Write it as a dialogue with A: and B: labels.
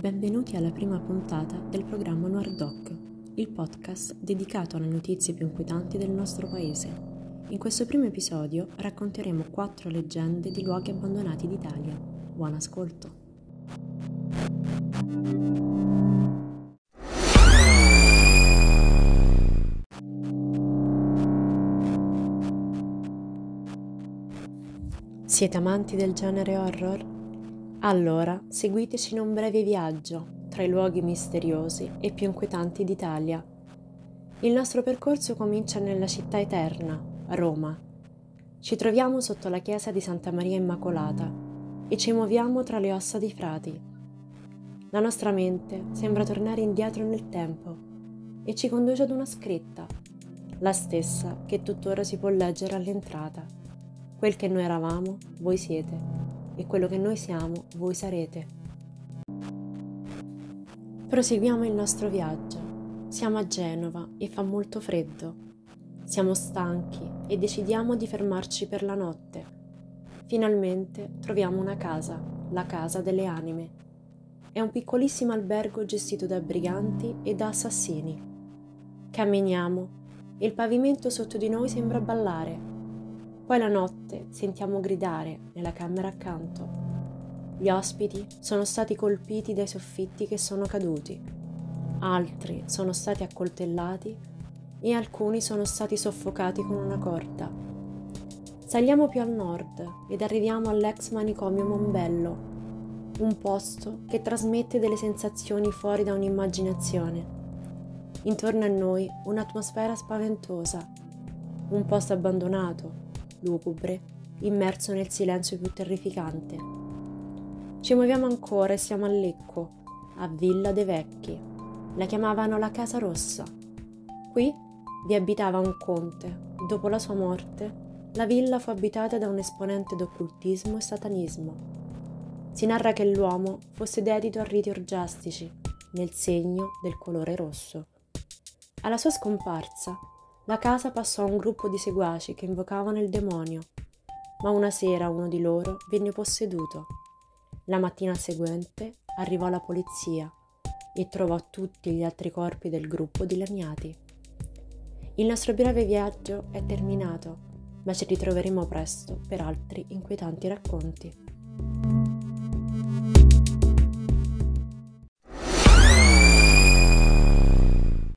A: Benvenuti alla prima puntata del programma Noir Doc, il podcast dedicato alle notizie più inquietanti del nostro paese. In questo primo episodio racconteremo quattro leggende di luoghi abbandonati d'Italia. Buon ascolto! Siete amanti del genere horror? Allora, seguiteci in un breve viaggio tra i luoghi misteriosi e più inquietanti d'Italia. Il nostro percorso comincia nella città eterna, Roma. Ci troviamo sotto la chiesa di Santa Maria Immacolata e ci muoviamo tra le ossa dei frati. La nostra mente sembra tornare indietro nel tempo e ci conduce ad una scritta, la stessa che tuttora si può leggere all'entrata. Quel che noi eravamo, voi siete e quello che noi siamo voi sarete. Proseguiamo il nostro viaggio. Siamo a Genova e fa molto freddo. Siamo stanchi e decidiamo di fermarci per la notte. Finalmente troviamo una casa, la Casa delle Anime. È un piccolissimo albergo gestito da briganti e da assassini. Camminiamo e il pavimento sotto di noi sembra ballare poi la notte sentiamo gridare nella camera accanto. Gli ospiti sono stati colpiti dai soffitti che sono caduti, altri sono stati accoltellati e alcuni sono stati soffocati con una corda. Saliamo più al nord ed arriviamo all'ex manicomio Mombello, un posto che trasmette delle sensazioni fuori da un'immaginazione. Intorno a noi un'atmosfera spaventosa, un posto abbandonato, lugubre, immerso nel silenzio più terrificante. Ci muoviamo ancora e siamo a Lecco, a Villa dei Vecchi. La chiamavano la Casa Rossa. Qui vi abitava un conte. Dopo la sua morte, la villa fu abitata da un esponente d'occultismo e satanismo. Si narra che l'uomo fosse dedito a riti orgiastici, nel segno del colore rosso. Alla sua scomparsa, la casa passò a un gruppo di seguaci che invocavano il demonio, ma una sera uno di loro venne posseduto. La mattina seguente arrivò la polizia e trovò tutti gli altri corpi del gruppo dilaniati. Il nostro breve viaggio è terminato, ma ci ritroveremo presto per altri inquietanti racconti.